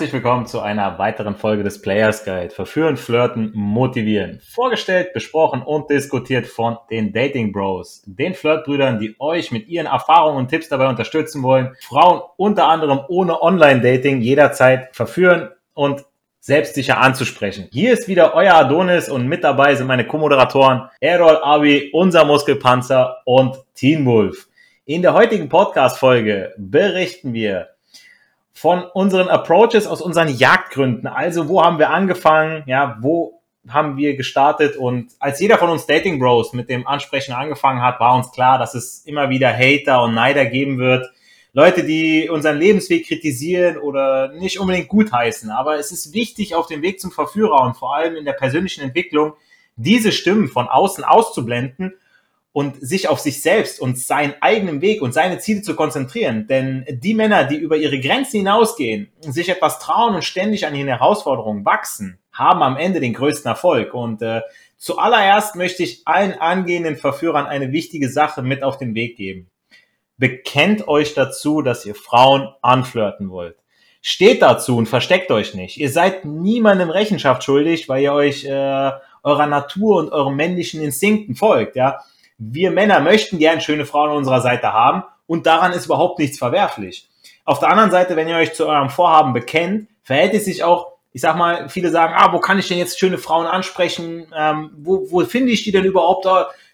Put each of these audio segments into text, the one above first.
Herzlich willkommen zu einer weiteren Folge des Players Guide. Verführen, flirten, motivieren. Vorgestellt, besprochen und diskutiert von den Dating Bros, den Flirtbrüdern, die euch mit ihren Erfahrungen und Tipps dabei unterstützen wollen, Frauen unter anderem ohne Online-Dating jederzeit verführen und selbstsicher anzusprechen. Hier ist wieder euer Adonis und mit dabei sind meine Co-Moderatoren Errol Abi, unser Muskelpanzer und Teen Wolf. In der heutigen Podcast-Folge berichten wir von unseren Approaches aus unseren Jagdgründen. Also, wo haben wir angefangen? Ja, wo haben wir gestartet? Und als jeder von uns Dating Bros mit dem Ansprechen angefangen hat, war uns klar, dass es immer wieder Hater und Neider geben wird. Leute, die unseren Lebensweg kritisieren oder nicht unbedingt gutheißen. Aber es ist wichtig, auf dem Weg zum Verführer und vor allem in der persönlichen Entwicklung diese Stimmen von außen auszublenden und sich auf sich selbst und seinen eigenen Weg und seine Ziele zu konzentrieren. Denn die Männer, die über ihre Grenzen hinausgehen, sich etwas trauen und ständig an ihren Herausforderungen wachsen, haben am Ende den größten Erfolg. Und äh, zuallererst möchte ich allen angehenden Verführern eine wichtige Sache mit auf den Weg geben. Bekennt euch dazu, dass ihr Frauen anflirten wollt. Steht dazu und versteckt euch nicht. Ihr seid niemandem Rechenschaft schuldig, weil ihr euch äh, eurer Natur und euren männlichen Instinkten folgt. Ja, wir Männer möchten gern schöne Frauen an unserer Seite haben und daran ist überhaupt nichts verwerflich. Auf der anderen Seite, wenn ihr euch zu eurem Vorhaben bekennt, verhält es sich auch, ich sag mal, viele sagen, ah, wo kann ich denn jetzt schöne Frauen ansprechen? Ähm, wo, wo finde ich die denn überhaupt?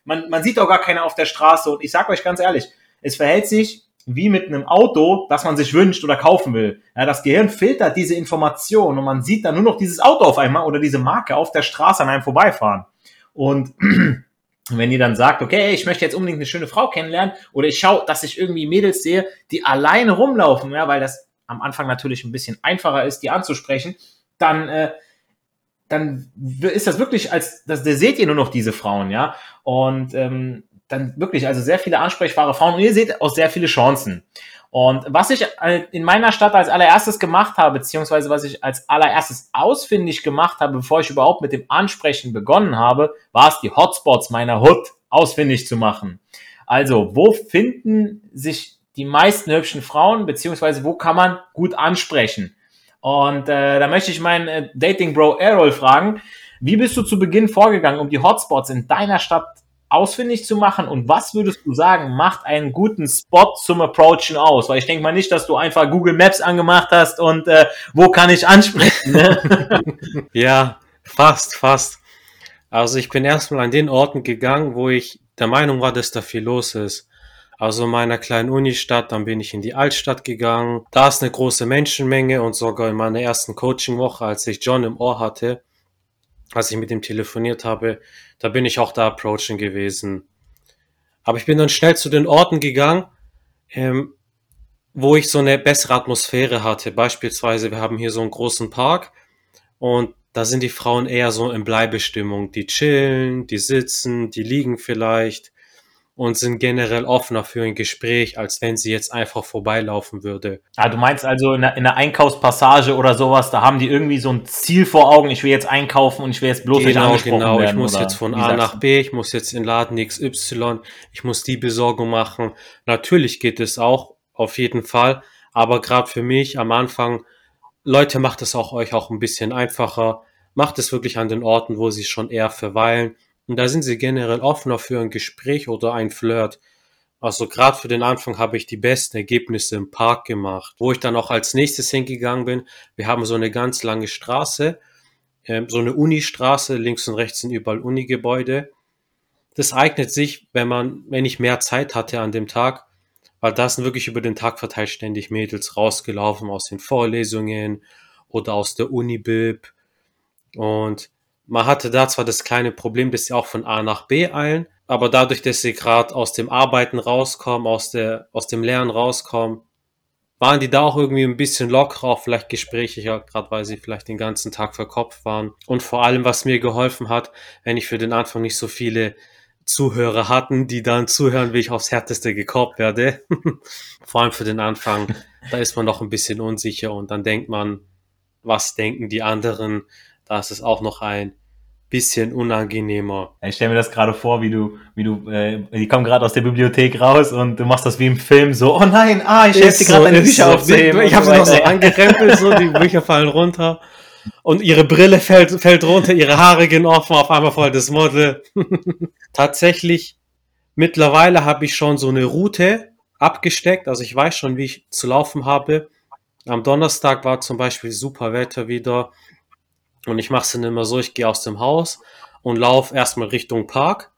Man, man sieht auch gar keine auf der Straße und ich sag euch ganz ehrlich, es verhält sich wie mit einem Auto, das man sich wünscht oder kaufen will. Ja, das Gehirn filtert diese Information und man sieht dann nur noch dieses Auto auf einmal oder diese Marke auf der Straße an einem vorbeifahren. Und wenn ihr dann sagt, okay, ich möchte jetzt unbedingt eine schöne Frau kennenlernen oder ich schaue, dass ich irgendwie Mädels sehe, die alleine rumlaufen, ja, weil das am Anfang natürlich ein bisschen einfacher ist, die anzusprechen, dann äh, dann ist das wirklich als das, da seht ihr nur noch diese Frauen, ja, und ähm, dann wirklich also sehr viele ansprechbare Frauen und ihr seht auch sehr viele Chancen. Und was ich in meiner Stadt als allererstes gemacht habe, beziehungsweise was ich als allererstes ausfindig gemacht habe, bevor ich überhaupt mit dem Ansprechen begonnen habe, war es die Hotspots meiner Hut ausfindig zu machen. Also, wo finden sich die meisten hübschen Frauen, beziehungsweise wo kann man gut ansprechen? Und äh, da möchte ich meinen äh, Dating Bro Errol fragen, wie bist du zu Beginn vorgegangen, um die Hotspots in deiner Stadt ausfindig zu machen und was würdest du sagen, macht einen guten Spot zum Approachen aus? Weil ich denke mal nicht, dass du einfach Google Maps angemacht hast und äh, wo kann ich ansprechen? Ne? ja, fast, fast. Also ich bin erstmal an den Orten gegangen, wo ich der Meinung war, dass da viel los ist. Also in meiner kleinen Unistadt, dann bin ich in die Altstadt gegangen. Da ist eine große Menschenmenge und sogar in meiner ersten Coachingwoche, als ich John im Ohr hatte, als ich mit ihm telefoniert habe, da bin ich auch da approachen gewesen. Aber ich bin dann schnell zu den Orten gegangen, ähm, wo ich so eine bessere Atmosphäre hatte. Beispielsweise, wir haben hier so einen großen Park und da sind die Frauen eher so in Bleibestimmung. Die chillen, die sitzen, die liegen vielleicht und sind generell offener für ein Gespräch, als wenn sie jetzt einfach vorbeilaufen würde. Ah, du meinst also in der, in der Einkaufspassage oder sowas, da haben die irgendwie so ein Ziel vor Augen, ich will jetzt einkaufen und ich will jetzt bloß genau, nicht angesprochen genau. werden. Ich muss jetzt von A nach B, ich muss jetzt in Laden XY, ich muss die Besorgung machen. Natürlich geht es auch, auf jeden Fall, aber gerade für mich am Anfang, Leute, macht es auch euch auch ein bisschen einfacher. Macht es wirklich an den Orten, wo sie schon eher verweilen und da sind sie generell offener für ein Gespräch oder ein Flirt. Also gerade für den Anfang habe ich die besten Ergebnisse im Park gemacht. Wo ich dann auch als nächstes hingegangen bin, wir haben so eine ganz lange Straße, äh, so eine Unistraße, links und rechts sind überall Unigebäude. Das eignet sich, wenn man, wenn ich mehr Zeit hatte an dem Tag, weil da sind wirklich über den Tag verteilt ständig Mädels rausgelaufen aus den Vorlesungen oder aus der Unibib. Und man hatte da zwar das kleine Problem, dass sie auch von A nach B eilen, aber dadurch, dass sie gerade aus dem Arbeiten rauskommen, aus, der, aus dem Lernen rauskommen, waren die da auch irgendwie ein bisschen lockerer, auch vielleicht gesprächiger, gerade weil sie vielleicht den ganzen Tag verkopft waren. Und vor allem, was mir geholfen hat, wenn ich für den Anfang nicht so viele Zuhörer hatten, die dann zuhören, wie ich aufs Härteste gekoppt werde. vor allem für den Anfang, da ist man noch ein bisschen unsicher und dann denkt man, was denken die anderen? Da ist es auch noch ein bisschen unangenehmer. Ich stelle mir das gerade vor, wie du, wie du, äh, die kommen gerade aus der Bibliothek raus und du machst das wie im Film, so, oh nein, ah, ich helfe dir gerade deine Bücher so. aufzuheben. Ich habe sie noch so angerempelt, so, die Bücher fallen runter und ihre Brille fällt, fällt runter, ihre Haare gehen offen, auf einmal voll das Model. Tatsächlich, mittlerweile habe ich schon so eine Route abgesteckt, also ich weiß schon, wie ich zu laufen habe. Am Donnerstag war zum Beispiel super Wetter wieder und ich mache es dann immer so, ich gehe aus dem Haus und laufe erstmal Richtung Park,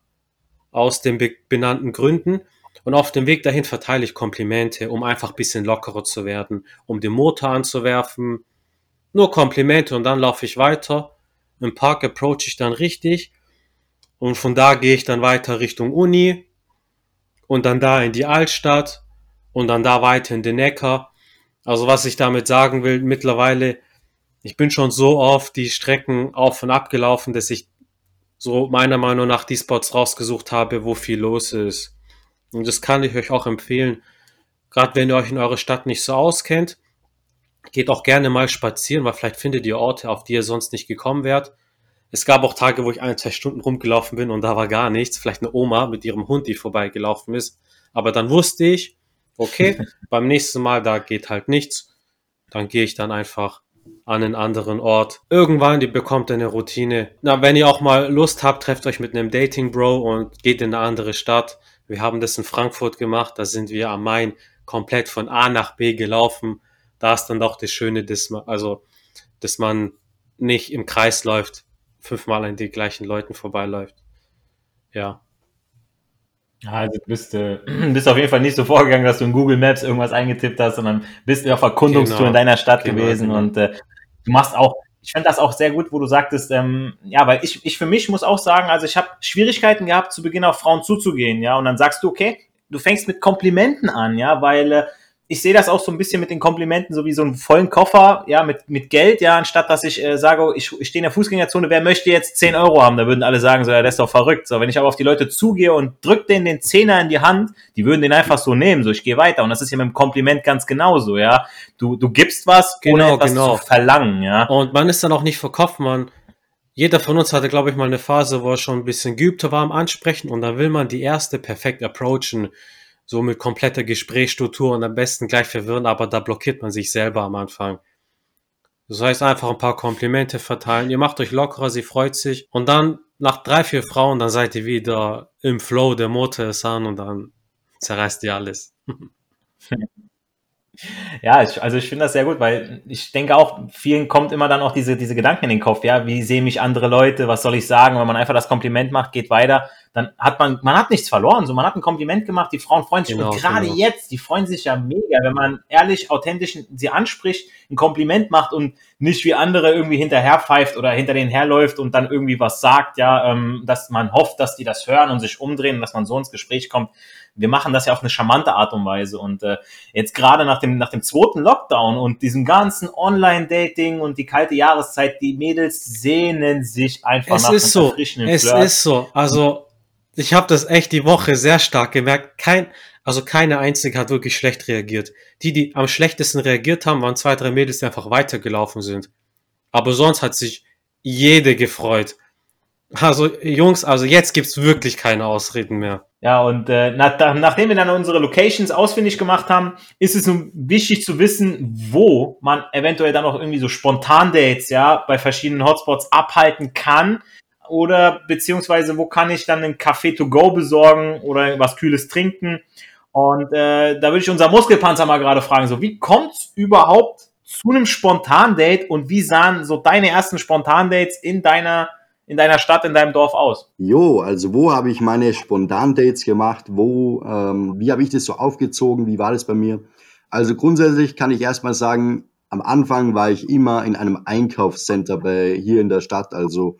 aus den benannten Gründen. Und auf dem Weg dahin verteile ich Komplimente, um einfach ein bisschen lockerer zu werden, um den Motor anzuwerfen. Nur Komplimente und dann laufe ich weiter. Im Park approach ich dann richtig. Und von da gehe ich dann weiter Richtung Uni. Und dann da in die Altstadt. Und dann da weiter in den Neckar. Also was ich damit sagen will, mittlerweile ich bin schon so oft die Strecken auf und ab gelaufen, dass ich so meiner Meinung nach die Spots rausgesucht habe, wo viel los ist. Und das kann ich euch auch empfehlen. Gerade wenn ihr euch in eurer Stadt nicht so auskennt, geht auch gerne mal spazieren, weil vielleicht findet ihr Orte, auf die ihr sonst nicht gekommen wärt. Es gab auch Tage, wo ich ein, zwei Stunden rumgelaufen bin und da war gar nichts. Vielleicht eine Oma mit ihrem Hund, die vorbeigelaufen ist. Aber dann wusste ich, okay, beim nächsten Mal, da geht halt nichts. Dann gehe ich dann einfach an einen anderen Ort. Irgendwann, ihr bekommt eine Routine. Na, wenn ihr auch mal Lust habt, trefft euch mit einem Dating Bro und geht in eine andere Stadt. Wir haben das in Frankfurt gemacht, da sind wir am Main komplett von A nach B gelaufen. Da ist dann doch das Schöne, dass man, also, dass man nicht im Kreis läuft, fünfmal an die gleichen Leuten vorbeiläuft. Ja. Also du bist, äh, bist auf jeden Fall nicht so vorgegangen, dass du in Google Maps irgendwas eingetippt hast, sondern bist auf Erkundungstour genau, in deiner Stadt genau, gewesen genau. und äh, du machst auch, ich finde das auch sehr gut, wo du sagtest, ähm, ja, weil ich, ich für mich muss auch sagen, also ich habe Schwierigkeiten gehabt, zu Beginn auf Frauen zuzugehen, ja, und dann sagst du, okay, du fängst mit Komplimenten an, ja, weil äh, ich sehe das auch so ein bisschen mit den Komplimenten, so wie so einen vollen Koffer, ja, mit, mit Geld, ja, anstatt dass ich äh, sage, ich, ich stehe in der Fußgängerzone, wer möchte jetzt 10 Euro haben? Da würden alle sagen, so, ja, das ist doch verrückt. So, wenn ich aber auf die Leute zugehe und drück denen den Zehner in die Hand, die würden den einfach so nehmen, so, ich gehe weiter. Und das ist ja mit dem Kompliment ganz genauso, ja. Du, du gibst was, genau, ohne etwas genau. zu verlangen, ja. Und man ist dann auch nicht verkauft, man, jeder von uns hatte, glaube ich, mal eine Phase, wo er schon ein bisschen geübter war am Ansprechen und dann will man die erste perfekt approachen so mit kompletter Gesprächsstruktur und am besten gleich verwirren, aber da blockiert man sich selber am Anfang. Das heißt einfach ein paar Komplimente verteilen. Ihr macht euch lockerer, sie freut sich. Und dann nach drei, vier Frauen, dann seid ihr wieder im Flow, der Motor ist an und dann zerreißt ihr alles. Ja, ich, also ich finde das sehr gut, weil ich denke auch, vielen kommt immer dann auch diese, diese Gedanken in den Kopf, ja, wie sehen mich andere Leute, was soll ich sagen, wenn man einfach das Kompliment macht, geht weiter, dann hat man, man hat nichts verloren, so man hat ein Kompliment gemacht, die Frauen freuen sich genau, und gerade genau. jetzt, die freuen sich ja mega, wenn man ehrlich, authentisch sie anspricht, ein Kompliment macht und nicht wie andere irgendwie hinterher pfeift oder hinter denen herläuft und dann irgendwie was sagt, ja, ähm, dass man hofft, dass die das hören und sich umdrehen dass man so ins Gespräch kommt. Wir machen das ja auf eine charmante Art und Weise und äh, jetzt gerade nach dem nach dem zweiten Lockdown und diesem ganzen Online-Dating und die kalte Jahreszeit, die Mädels sehnen sich einfach es nach ist so. Es Flirt. ist so. Also ich habe das echt die Woche sehr stark gemerkt. Kein, also keine einzige hat wirklich schlecht reagiert. Die, die am schlechtesten reagiert haben, waren zwei, drei Mädels, die einfach weitergelaufen sind. Aber sonst hat sich jede gefreut. Also Jungs, also jetzt gibt's wirklich keine Ausreden mehr. Ja, und äh, nach, nachdem wir dann unsere Locations ausfindig gemacht haben, ist es nun wichtig zu wissen, wo man eventuell dann auch irgendwie so Spontan-Dates ja bei verschiedenen Hotspots abhalten kann, oder beziehungsweise wo kann ich dann einen Kaffee to go besorgen oder was Kühles trinken? Und äh, da würde ich unser Muskelpanzer mal gerade fragen, so wie kommt es überhaupt zu einem Spontan-Date und wie sahen so deine ersten Spontan-Dates in deiner in deiner Stadt, in deinem Dorf aus? Jo, also wo habe ich meine Spontan-Dates gemacht? Wo, ähm, wie habe ich das so aufgezogen? Wie war das bei mir? Also grundsätzlich kann ich erstmal sagen, am Anfang war ich immer in einem Einkaufscenter bei hier in der Stadt, also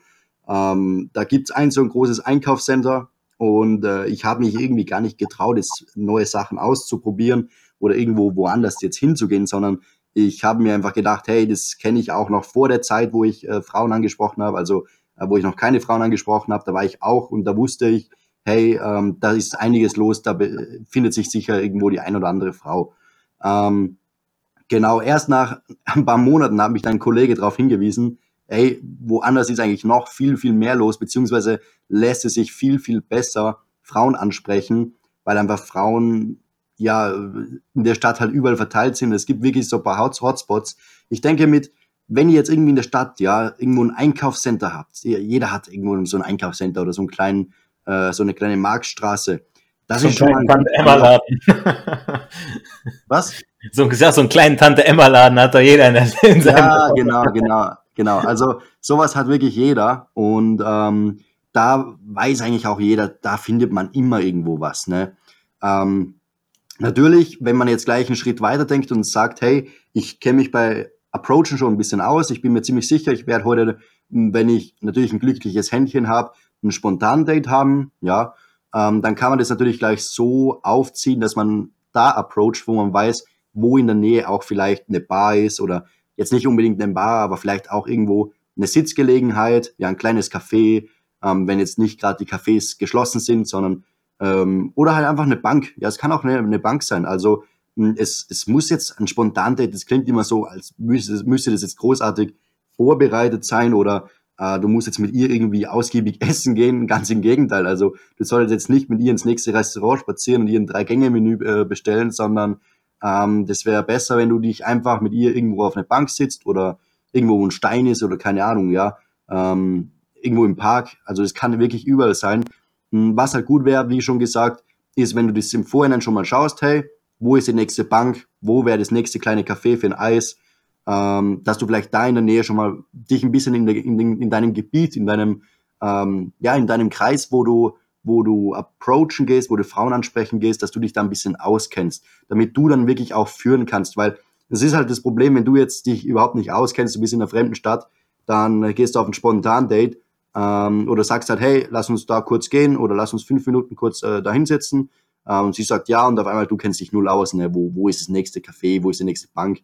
ähm, da gibt's ein so ein großes Einkaufscenter und äh, ich habe mich irgendwie gar nicht getraut, jetzt neue Sachen auszuprobieren oder irgendwo woanders jetzt hinzugehen, sondern ich habe mir einfach gedacht, hey, das kenne ich auch noch vor der Zeit, wo ich äh, Frauen angesprochen habe, also wo ich noch keine Frauen angesprochen habe, da war ich auch und da wusste ich, hey, ähm, da ist einiges los, da findet sich sicher irgendwo die ein oder andere Frau. Ähm, genau, erst nach ein paar Monaten hat mich dann ein Kollege darauf hingewiesen, ey, woanders ist eigentlich noch viel, viel mehr los, beziehungsweise lässt es sich viel, viel besser Frauen ansprechen, weil einfach Frauen ja in der Stadt halt überall verteilt sind. Es gibt wirklich so ein paar Hotspots. Ich denke mit, wenn ihr jetzt irgendwie in der Stadt ja irgendwo ein Einkaufscenter habt, jeder hat irgendwo so ein Einkaufscenter oder so einen kleinen, äh, so eine kleine Marktstraße. Das so ist schon mal Tante Emma Laden. Was? So, ja, so einen kleinen Tante Emma Laden hat da jeder in, der, in seinem Ja, genau, genau, genau. Also sowas hat wirklich jeder und ähm, da weiß eigentlich auch jeder, da findet man immer irgendwo was. Ne? Ähm, natürlich, wenn man jetzt gleich einen Schritt weiter denkt und sagt, hey, ich kenne mich bei Approachen schon ein bisschen aus, ich bin mir ziemlich sicher, ich werde heute, wenn ich natürlich ein glückliches Händchen habe, ein Spontan-Date haben, ja, ähm, dann kann man das natürlich gleich so aufziehen, dass man da approacht, wo man weiß, wo in der Nähe auch vielleicht eine Bar ist oder jetzt nicht unbedingt eine Bar, aber vielleicht auch irgendwo eine Sitzgelegenheit, ja, ein kleines Café, ähm, wenn jetzt nicht gerade die Cafés geschlossen sind, sondern ähm, oder halt einfach eine Bank. Ja, es kann auch eine, eine Bank sein. Also es, es muss jetzt ein Spontan-Date, das klingt immer so, als müsste, müsste das jetzt großartig vorbereitet sein oder äh, du musst jetzt mit ihr irgendwie ausgiebig essen gehen. Ganz im Gegenteil. Also du solltest jetzt nicht mit ihr ins nächste Restaurant spazieren und ihr ein Drei-Gänge-Menü äh, bestellen, sondern ähm, das wäre besser, wenn du dich einfach mit ihr irgendwo auf eine Bank sitzt oder irgendwo wo ein Stein ist oder keine Ahnung, ja. Ähm, irgendwo im Park. Also das kann wirklich überall sein. Hm, was halt gut wäre, wie schon gesagt, ist, wenn du das im Vorhinein schon mal schaust, hey, wo ist die nächste Bank, wo wäre das nächste kleine Café für ein Eis, ähm, dass du vielleicht da in der Nähe schon mal dich ein bisschen in, der, in, in deinem Gebiet, in deinem, ähm, ja, in deinem Kreis, wo du, wo du approachen gehst, wo du Frauen ansprechen gehst, dass du dich da ein bisschen auskennst, damit du dann wirklich auch führen kannst, weil das ist halt das Problem, wenn du jetzt dich überhaupt nicht auskennst, du bist in einer fremden Stadt, dann gehst du auf ein Spontan-Date ähm, oder sagst halt, hey, lass uns da kurz gehen oder lass uns fünf Minuten kurz äh, da hinsetzen. Ähm, und sie sagt ja und auf einmal, du kennst dich null aus, ne? wo, wo ist das nächste Café, wo ist die nächste Bank.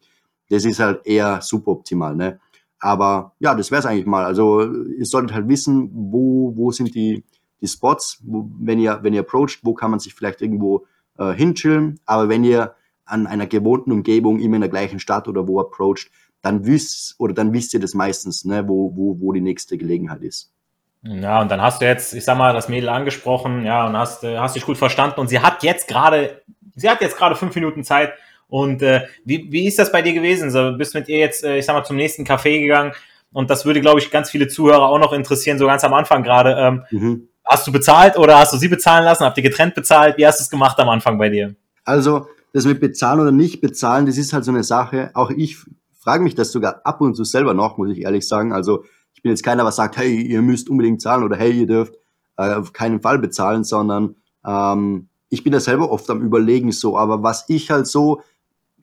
Das ist halt eher suboptimal. Ne? Aber ja, das wäre es eigentlich mal. Also ihr solltet halt wissen, wo, wo sind die, die Spots, wo, wenn ihr, wenn ihr approacht, wo kann man sich vielleicht irgendwo äh, hinchillen. Aber wenn ihr an einer gewohnten Umgebung immer in der gleichen Stadt oder wo approacht, dann wisst oder dann wisst ihr das meistens, ne, wo, wo, wo die nächste Gelegenheit ist. Ja, und dann hast du jetzt, ich sag mal, das Mädel angesprochen, ja, und hast, äh, hast dich gut verstanden. Und sie hat jetzt gerade, sie hat jetzt gerade fünf Minuten Zeit. Und äh, wie, wie ist das bei dir gewesen? So, bist mit ihr jetzt, äh, ich sag mal, zum nächsten Café gegangen? Und das würde, glaube ich, ganz viele Zuhörer auch noch interessieren, so ganz am Anfang gerade. Ähm, mhm. Hast du bezahlt oder hast du sie bezahlen lassen? Habt ihr getrennt bezahlt? Wie hast du es gemacht am Anfang bei dir? Also, das mit bezahlen oder nicht bezahlen, das ist halt so eine Sache. Auch ich frage mich das sogar ab und zu selber noch, muss ich ehrlich sagen. Also, bin jetzt keiner, was sagt, hey, ihr müsst unbedingt zahlen oder hey, ihr dürft äh, auf keinen Fall bezahlen, sondern ähm, ich bin da selber oft am Überlegen so. Aber was ich halt so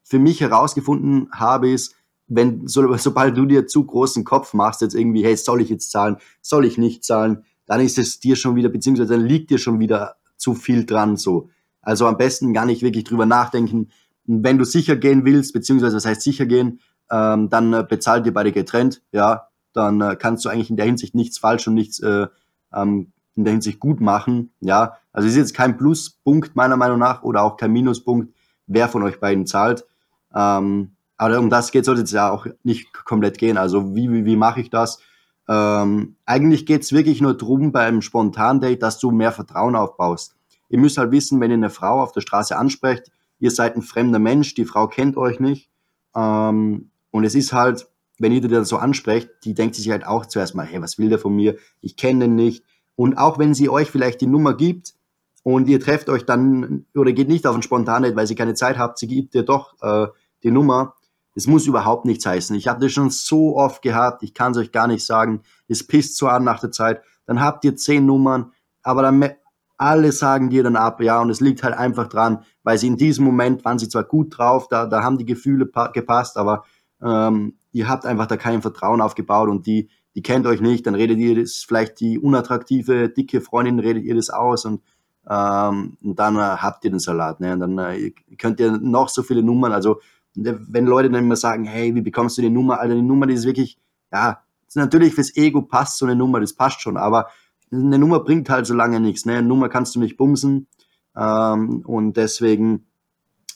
für mich herausgefunden habe, ist, wenn so, sobald du dir zu großen Kopf machst, jetzt irgendwie, hey, soll ich jetzt zahlen, soll ich nicht zahlen, dann ist es dir schon wieder, beziehungsweise dann liegt dir schon wieder zu viel dran so. Also am besten gar nicht wirklich drüber nachdenken. Wenn du sicher gehen willst, beziehungsweise was heißt sicher gehen, ähm, dann äh, bezahlt ihr beide getrennt, ja, dann äh, kannst du eigentlich in der Hinsicht nichts falsch und nichts äh, ähm, in der Hinsicht gut machen. Ja, also es ist jetzt kein Pluspunkt meiner Meinung nach oder auch kein Minuspunkt, wer von euch beiden zahlt. Ähm, aber um das geht soll es ja auch nicht komplett gehen. Also wie, wie, wie mache ich das? Ähm, eigentlich geht es wirklich nur darum beim Spontan-Date, dass du mehr Vertrauen aufbaust. Ihr müsst halt wissen, wenn ihr eine Frau auf der Straße ansprecht, ihr seid ein fremder Mensch, die Frau kennt euch nicht. Ähm, und es ist halt, wenn ihr das so ansprecht, die denkt sich halt auch zuerst mal, hey, was will der von mir? Ich kenne den nicht. Und auch wenn sie euch vielleicht die Nummer gibt und ihr trefft euch dann oder geht nicht auf ein Spontanet, weil sie keine Zeit habt, sie gibt dir doch äh, die Nummer. Das muss überhaupt nichts heißen. Ich habe das schon so oft gehabt, ich kann es euch gar nicht sagen. Es pisst so an nach der Zeit. Dann habt ihr zehn Nummern, aber dann alle sagen dir dann ab, ja, und es liegt halt einfach dran, weil sie in diesem Moment waren sie zwar gut drauf, da, da haben die Gefühle gepasst, aber ähm, ihr habt einfach da kein Vertrauen aufgebaut und die, die kennt euch nicht, dann redet ihr das, vielleicht die unattraktive, dicke Freundin, redet ihr das aus und, ähm, und dann äh, habt ihr den Salat. Ne? Und dann äh, könnt ihr noch so viele Nummern, also wenn Leute dann immer sagen, hey, wie bekommst du die Nummer? Alter, die Nummer, die ist wirklich, ja, natürlich fürs Ego passt so eine Nummer, das passt schon, aber eine Nummer bringt halt so lange nichts. Ne? Eine Nummer kannst du nicht bumsen ähm, und deswegen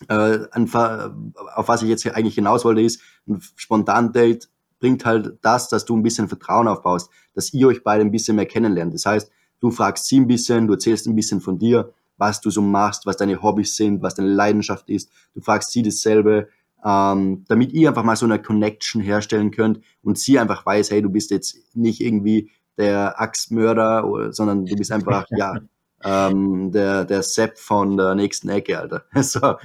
äh, auf was ich jetzt eigentlich hinaus wollte, ist, ein Spontan-Date bringt halt das, dass du ein bisschen Vertrauen aufbaust, dass ihr euch beide ein bisschen mehr kennenlernt. Das heißt, du fragst sie ein bisschen, du erzählst ein bisschen von dir, was du so machst, was deine Hobbys sind, was deine Leidenschaft ist. Du fragst sie dasselbe, ähm, damit ihr einfach mal so eine Connection herstellen könnt und sie einfach weiß, hey, du bist jetzt nicht irgendwie der Axtmörder, sondern du bist einfach, ja, ähm, der, der Sepp von der nächsten Ecke, Alter. so,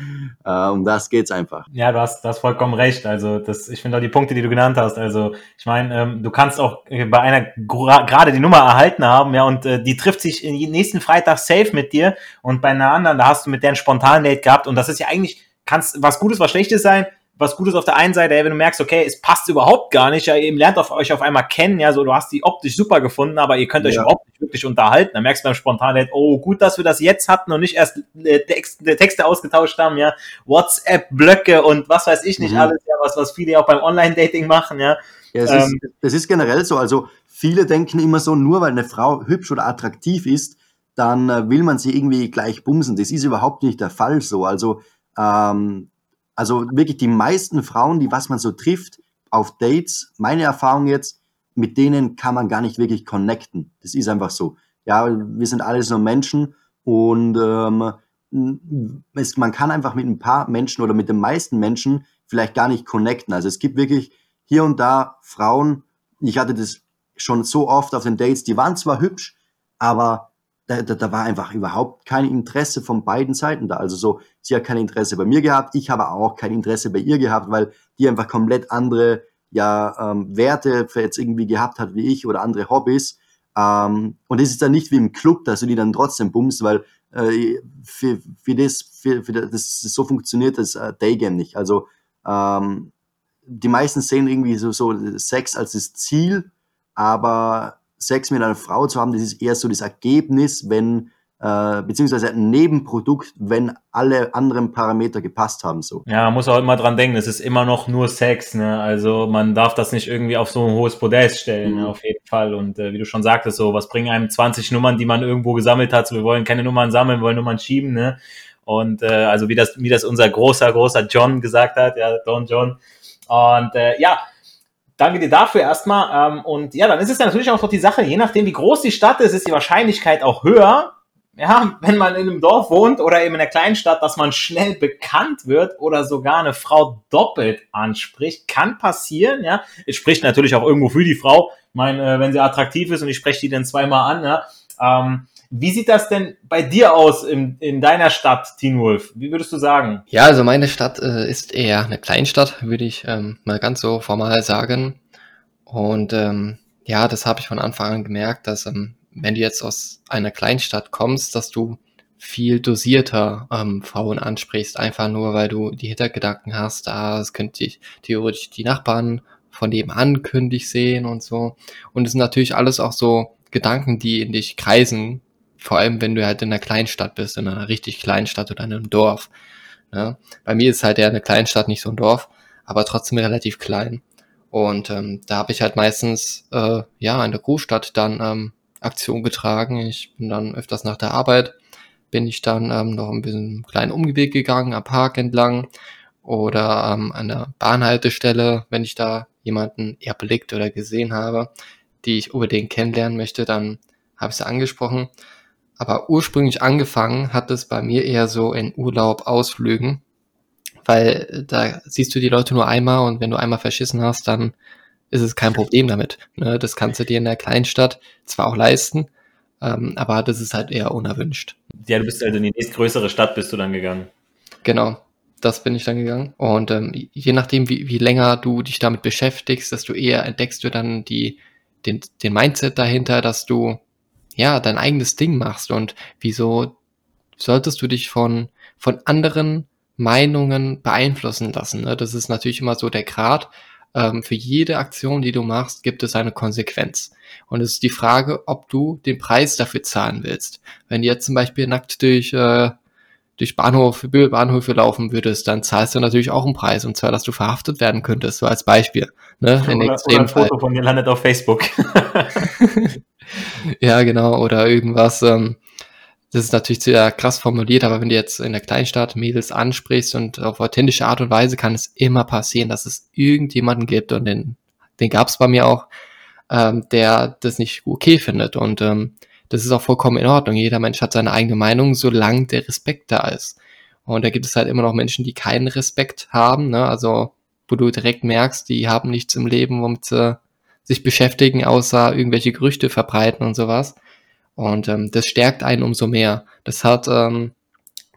äh, um das geht's einfach. Ja, du hast, du hast vollkommen recht. Also, das, ich finde auch die Punkte, die du genannt hast. Also, ich meine, ähm, du kannst auch bei einer gerade die Nummer erhalten haben, ja, und äh, die trifft sich nächsten Freitag safe mit dir und bei einer anderen, da hast du mit der ein spontan Date gehabt und das ist ja eigentlich, kannst was Gutes, was Schlechtes sein, was Gutes auf der einen Seite, ey, wenn du merkst, okay, es passt überhaupt gar nicht, ja, ihr lernt auf euch auf einmal kennen, ja, so du hast die optisch super gefunden, aber ihr könnt euch ja. überhaupt nicht wirklich unterhalten. Dann merkst du beim Spontan, oh, gut, dass wir das jetzt hatten und nicht erst äh, Texte ausgetauscht haben, ja, WhatsApp-Blöcke und was weiß ich nicht mhm. alles, ja, was, was viele auch beim Online-Dating machen, ja. Ja, es, ähm, ist, es ist generell so, also viele denken immer so, nur weil eine Frau hübsch oder attraktiv ist, dann äh, will man sie irgendwie gleich bumsen. Das ist überhaupt nicht der Fall so. Also ähm, also wirklich die meisten Frauen, die was man so trifft auf Dates, meine Erfahrung jetzt, mit denen kann man gar nicht wirklich connecten. Das ist einfach so. Ja, wir sind alles nur Menschen und ähm, es, man kann einfach mit ein paar Menschen oder mit den meisten Menschen vielleicht gar nicht connecten. Also es gibt wirklich hier und da Frauen, ich hatte das schon so oft auf den Dates, die waren zwar hübsch, aber da, da, da war einfach überhaupt kein Interesse von beiden Seiten da. Also so, sie hat kein Interesse bei mir gehabt, ich habe auch kein Interesse bei ihr gehabt, weil die einfach komplett andere ja, ähm, Werte jetzt irgendwie gehabt hat wie ich oder andere Hobbys. Ähm, und es ist dann nicht wie im Club, dass du die dann trotzdem bummst, weil äh, für, für, das, für, für das, so funktioniert das äh, Daygame nicht. Also ähm, die meisten sehen irgendwie so, so Sex als das Ziel, aber Sex mit einer Frau zu haben, das ist eher so das Ergebnis, wenn äh, beziehungsweise ein Nebenprodukt, wenn alle anderen Parameter gepasst haben. So. Ja, man muss auch immer dran denken, es ist immer noch nur Sex, ne? Also man darf das nicht irgendwie auf so ein hohes Podest stellen, mhm. ne? auf jeden Fall. Und äh, wie du schon sagtest, so, was bringen einem 20 Nummern, die man irgendwo gesammelt hat? So, wir wollen keine Nummern sammeln, wir wollen Nummern schieben, ne? Und äh, also wie das, wie das unser großer, großer John gesagt hat, ja, Don John. Und äh, ja, Danke dir dafür erstmal. Ähm, und ja, dann ist es natürlich auch noch die Sache, je nachdem, wie groß die Stadt ist, ist die Wahrscheinlichkeit auch höher, ja, wenn man in einem Dorf wohnt oder eben in einer kleinen Stadt, dass man schnell bekannt wird oder sogar eine Frau doppelt anspricht, kann passieren, ja. Es spricht natürlich auch irgendwo für die Frau. Ich meine, äh, wenn sie attraktiv ist und ich spreche die dann zweimal an, ja. Ähm, wie sieht das denn bei dir aus in, in deiner Stadt, Teen Wolf? Wie würdest du sagen? Ja, also meine Stadt äh, ist eher eine Kleinstadt, würde ich ähm, mal ganz so formal sagen. Und ähm, ja, das habe ich von Anfang an gemerkt, dass ähm, wenn du jetzt aus einer Kleinstadt kommst, dass du viel dosierter ähm, Frauen ansprichst, einfach nur, weil du die Hintergedanken hast, ah, es könnte dich theoretisch die Nachbarn von nebenan kündig sehen und so. Und es sind natürlich alles auch so Gedanken, die in dich kreisen, vor allem, wenn du halt in einer Kleinstadt bist, in einer richtig kleinen Stadt oder in einem Dorf. Ja? Bei mir ist halt ja eine Kleinstadt, nicht so ein Dorf, aber trotzdem relativ klein. Und ähm, da habe ich halt meistens äh, ja in der Großstadt dann ähm, Aktion getragen. Ich bin dann öfters nach der Arbeit, bin ich dann ähm, noch ein bisschen einen kleinen Umweg gegangen, am Park entlang oder ähm, an der Bahnhaltestelle, wenn ich da jemanden erblickt oder gesehen habe, die ich unbedingt kennenlernen möchte, dann habe ich sie angesprochen. Aber ursprünglich angefangen hat es bei mir eher so in Urlaub, Ausflügen, weil da siehst du die Leute nur einmal und wenn du einmal verschissen hast, dann ist es kein Problem damit. Ne? Das kannst du dir in der Kleinstadt zwar auch leisten, ähm, aber das ist halt eher unerwünscht. Ja, du bist also in die nächstgrößere Stadt bist du dann gegangen. Genau, das bin ich dann gegangen. Und ähm, je nachdem, wie, wie länger du dich damit beschäftigst, desto eher entdeckst du dann die, den, den Mindset dahinter, dass du ja, dein eigenes Ding machst und wieso solltest du dich von, von anderen Meinungen beeinflussen lassen. Ne? Das ist natürlich immer so der Grad. Ähm, für jede Aktion, die du machst, gibt es eine Konsequenz. Und es ist die Frage, ob du den Preis dafür zahlen willst. Wenn du jetzt zum Beispiel nackt durch, äh, durch Bahnhof, Bahnhöfe laufen würdest, dann zahlst du natürlich auch einen Preis. Und zwar, dass du verhaftet werden könntest, so als Beispiel. Ne? In oder, oder ein Foto von dir landet auf Facebook. ja, genau, oder irgendwas. Ähm, das ist natürlich sehr krass formuliert, aber wenn du jetzt in der Kleinstadt Mädels ansprichst und auf authentische Art und Weise kann es immer passieren, dass es irgendjemanden gibt und den, den gab es bei mir auch, ähm, der das nicht okay findet. Und ähm, das ist auch vollkommen in Ordnung. Jeder Mensch hat seine eigene Meinung, solange der Respekt da ist. Und da gibt es halt immer noch Menschen, die keinen Respekt haben, ne? also wo du direkt merkst, die haben nichts im Leben, womit sie sich beschäftigen, außer irgendwelche Gerüchte verbreiten und sowas. Und ähm, das stärkt einen umso mehr. Das hat ähm,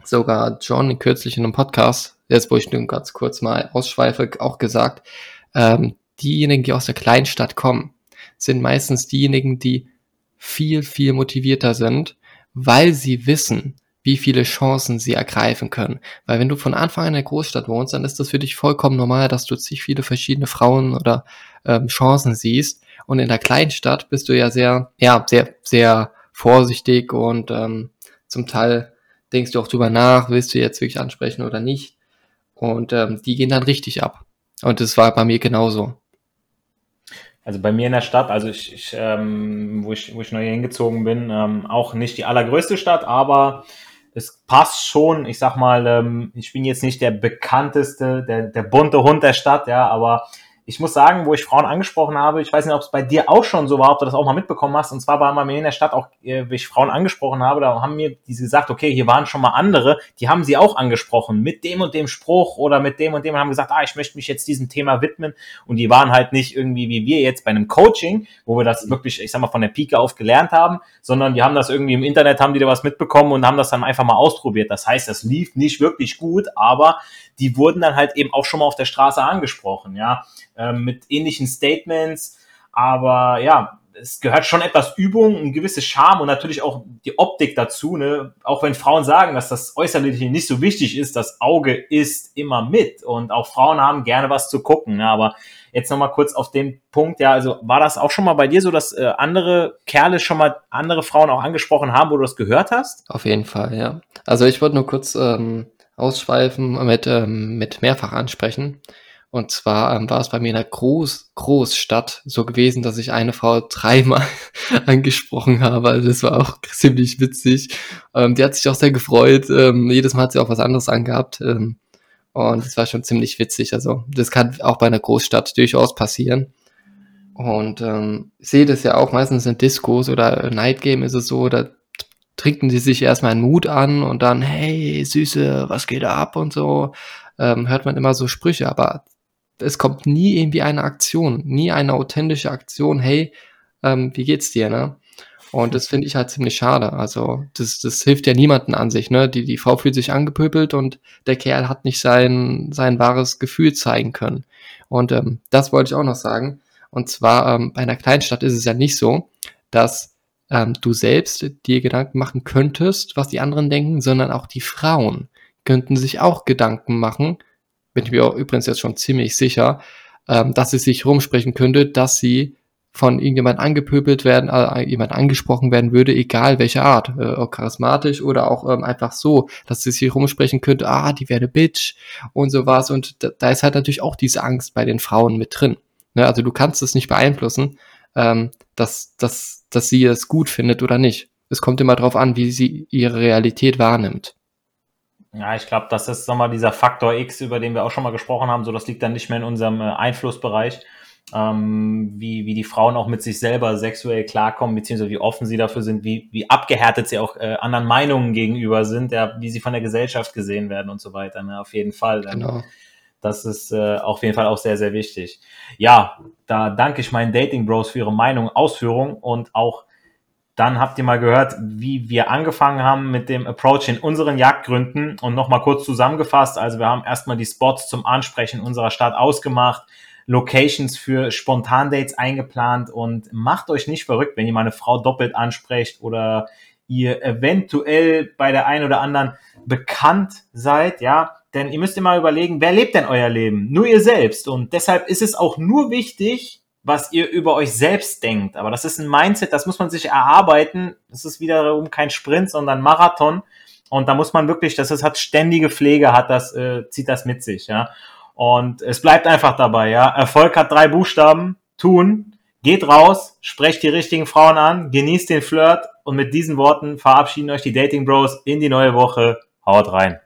sogar John kürzlich in einem Podcast, jetzt wo ich nur ganz kurz mal ausschweife, auch gesagt, ähm, diejenigen, die aus der Kleinstadt kommen, sind meistens diejenigen, die viel, viel motivierter sind, weil sie wissen, wie viele Chancen sie ergreifen können. Weil wenn du von Anfang an in der Großstadt wohnst, dann ist das für dich vollkommen normal, dass du zig viele verschiedene Frauen oder ähm, Chancen siehst. Und in der Kleinstadt bist du ja sehr, ja, sehr, sehr vorsichtig und ähm, zum Teil denkst du auch drüber nach, willst du jetzt wirklich ansprechen oder nicht. Und ähm, die gehen dann richtig ab. Und das war bei mir genauso. Also bei mir in der Stadt, also ich, ich ähm, wo ich, wo ich neu hingezogen bin, ähm, auch nicht die allergrößte Stadt, aber es passt schon. Ich sag mal, ähm, ich bin jetzt nicht der bekannteste, der, der bunte Hund der Stadt, ja, aber ich muss sagen, wo ich Frauen angesprochen habe, ich weiß nicht, ob es bei dir auch schon so war, ob du das auch mal mitbekommen hast. Und zwar war bei mir in der Stadt auch, äh, wie ich Frauen angesprochen habe, da haben mir diese gesagt, okay, hier waren schon mal andere, die haben sie auch angesprochen mit dem und dem Spruch oder mit dem und dem und haben gesagt, ah, ich möchte mich jetzt diesem Thema widmen. Und die waren halt nicht irgendwie wie wir jetzt bei einem Coaching, wo wir das wirklich, ich sag mal, von der Pike auf gelernt haben, sondern die haben das irgendwie im Internet, haben die da was mitbekommen und haben das dann einfach mal ausprobiert. Das heißt, das lief nicht wirklich gut, aber die wurden dann halt eben auch schon mal auf der Straße angesprochen, ja, ähm, mit ähnlichen Statements. Aber ja, es gehört schon etwas Übung, ein gewisses Charme und natürlich auch die Optik dazu. Ne? Auch wenn Frauen sagen, dass das Äußerliche nicht so wichtig ist, das Auge ist immer mit. Und auch Frauen haben gerne was zu gucken. Ne? Aber jetzt nochmal kurz auf den Punkt, ja, also war das auch schon mal bei dir so, dass äh, andere Kerle schon mal andere Frauen auch angesprochen haben, wo du das gehört hast? Auf jeden Fall, ja. Also ich wollte nur kurz ähm, ausschweifen mit, ähm, mit mehrfach ansprechen. Und zwar ähm, war es bei mir in einer Groß Großstadt so gewesen, dass ich eine Frau dreimal angesprochen habe. Also das war auch ziemlich witzig. Ähm, die hat sich auch sehr gefreut. Ähm, jedes Mal hat sie auch was anderes angehabt. Ähm, und das war schon ziemlich witzig. Also das kann auch bei einer Großstadt durchaus passieren. Und ähm, ich sehe das ja auch meistens in Discos oder Night Game ist es so, da trinken sie sich erstmal einen Mut an und dann, hey, Süße, was geht ab und so, ähm, hört man immer so Sprüche, aber es kommt nie irgendwie eine Aktion, nie eine authentische Aktion, hey, ähm, wie geht's dir, ne? Und das finde ich halt ziemlich schade. Also, das, das hilft ja niemanden an sich, ne? Die, die Frau fühlt sich angepöbelt und der Kerl hat nicht sein, sein wahres Gefühl zeigen können. Und ähm, das wollte ich auch noch sagen. Und zwar, ähm, bei einer Kleinstadt ist es ja nicht so, dass ähm, du selbst dir Gedanken machen könntest, was die anderen denken, sondern auch die Frauen könnten sich auch Gedanken machen, bin ich mir auch übrigens jetzt schon ziemlich sicher, ähm, dass sie sich rumsprechen könnte, dass sie von irgendjemand angepöbelt werden, äh, jemand angesprochen werden würde, egal welche Art, äh, charismatisch oder auch ähm, einfach so, dass sie sich rumsprechen könnte, ah, die werde Bitch und sowas und da, da ist halt natürlich auch diese Angst bei den Frauen mit drin. Ne? Also du kannst es nicht beeinflussen, ähm, dass, dass, dass sie es gut findet oder nicht. Es kommt immer darauf an, wie sie ihre Realität wahrnimmt. Ja, ich glaube, das ist nochmal dieser Faktor X, über den wir auch schon mal gesprochen haben. So, das liegt dann nicht mehr in unserem äh, Einflussbereich, ähm, wie, wie die Frauen auch mit sich selber sexuell klarkommen, beziehungsweise wie offen sie dafür sind, wie, wie abgehärtet sie auch äh, anderen Meinungen gegenüber sind, ja, wie sie von der Gesellschaft gesehen werden und so weiter. Ne? Auf jeden Fall. Genau. Das ist äh, auf jeden Fall auch sehr, sehr wichtig. Ja, da danke ich meinen Dating Bros für ihre Meinung, Ausführung und auch dann habt ihr mal gehört, wie wir angefangen haben mit dem Approach in unseren Jagdgründen und nochmal kurz zusammengefasst. Also wir haben erstmal die Spots zum Ansprechen unserer Stadt ausgemacht, Locations für Spontandates eingeplant und macht euch nicht verrückt, wenn ihr mal eine Frau doppelt ansprecht oder ihr eventuell bei der einen oder anderen bekannt seid, ja, denn ihr müsst immer überlegen, wer lebt denn euer Leben? Nur ihr selbst. Und deshalb ist es auch nur wichtig, was ihr über euch selbst denkt. Aber das ist ein Mindset, das muss man sich erarbeiten. Das ist wiederum kein Sprint, sondern Marathon. Und da muss man wirklich, das ist, hat ständige Pflege, hat das, äh, zieht das mit sich, ja. Und es bleibt einfach dabei, ja. Erfolg hat drei Buchstaben. Tun. Geht raus, sprecht die richtigen Frauen an, genießt den Flirt und mit diesen Worten verabschieden euch die Dating Bros in die neue Woche. Haut rein.